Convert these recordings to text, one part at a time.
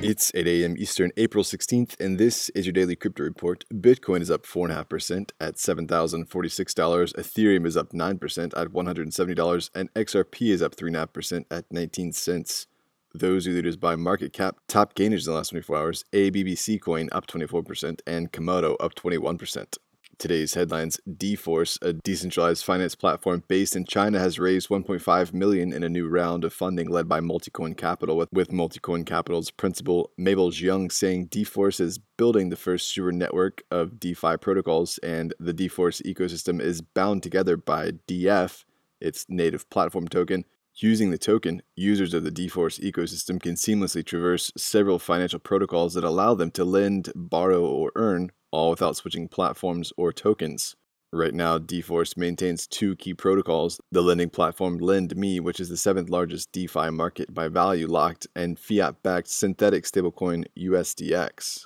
It's 8 a.m. Eastern, April 16th, and this is your daily crypto report. Bitcoin is up 4.5% at $7,046. Ethereum is up 9% at $170, and XRP is up 3.5% at 19 cents. Those are leaders by market cap. Top gainers in the last 24 hours ABBC coin up 24%, and Komodo up 21%. Today's headlines: dForce, a decentralized finance platform based in China, has raised 1.5 million in a new round of funding led by Multicoin Capital. With, with Multicoin Capital's principal Mabel Jiang saying dForce is building the first super network of DeFi protocols, and the dForce ecosystem is bound together by DF, its native platform token. Using the token, users of the dForce ecosystem can seamlessly traverse several financial protocols that allow them to lend, borrow, or earn all without switching platforms or tokens. Right now, dForce maintains two key protocols the lending platform LendMe, which is the seventh largest DeFi market by value locked, and fiat backed synthetic stablecoin USDX.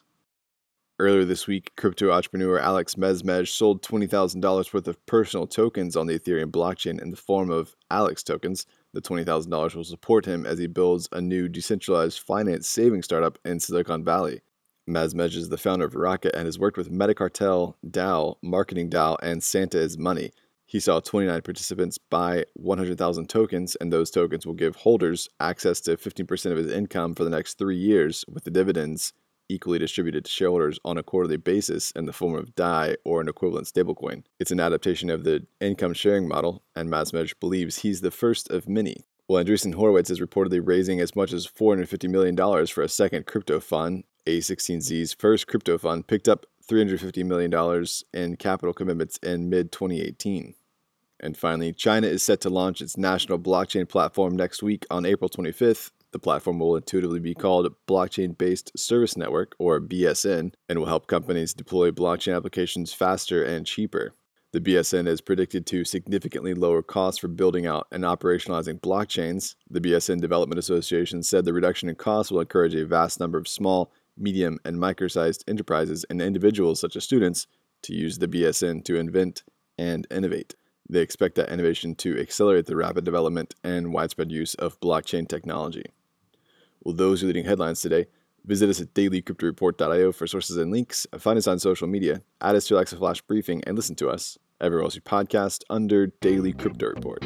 Earlier this week, crypto entrepreneur Alex Masmej sold $20,000 worth of personal tokens on the Ethereum blockchain in the form of Alex tokens. The $20,000 will support him as he builds a new decentralized finance saving startup in Silicon Valley. Masmej is the founder of Rocket and has worked with Metacartel, DAO, Marketing DAO, and Santa is Money. He saw 29 participants buy 100,000 tokens, and those tokens will give holders access to 15% of his income for the next three years, with the dividends equally distributed to shareholders on a quarterly basis in the form of DAI or an equivalent stablecoin. It's an adaptation of the income sharing model, and Masmej believes he's the first of many. Well, Andreessen Horowitz is reportedly raising as much as $450 million for a second crypto fund, a16Z's first crypto fund picked up $350 million in capital commitments in mid 2018. And finally, China is set to launch its national blockchain platform next week on April 25th. The platform will intuitively be called Blockchain Based Service Network, or BSN, and will help companies deploy blockchain applications faster and cheaper. The BSN is predicted to significantly lower costs for building out and operationalizing blockchains. The BSN Development Association said the reduction in costs will encourage a vast number of small medium, and micro sized enterprises and individuals, such as students, to use the BSN to invent and innovate. They expect that innovation to accelerate the rapid development and widespread use of blockchain technology. Well, those are leading headlines today. Visit us at dailycryptoreport.io for sources and links. Find us on social media. Add us to Alexa Flash Briefing and listen to us everywhere else you podcast under Daily Crypto Report.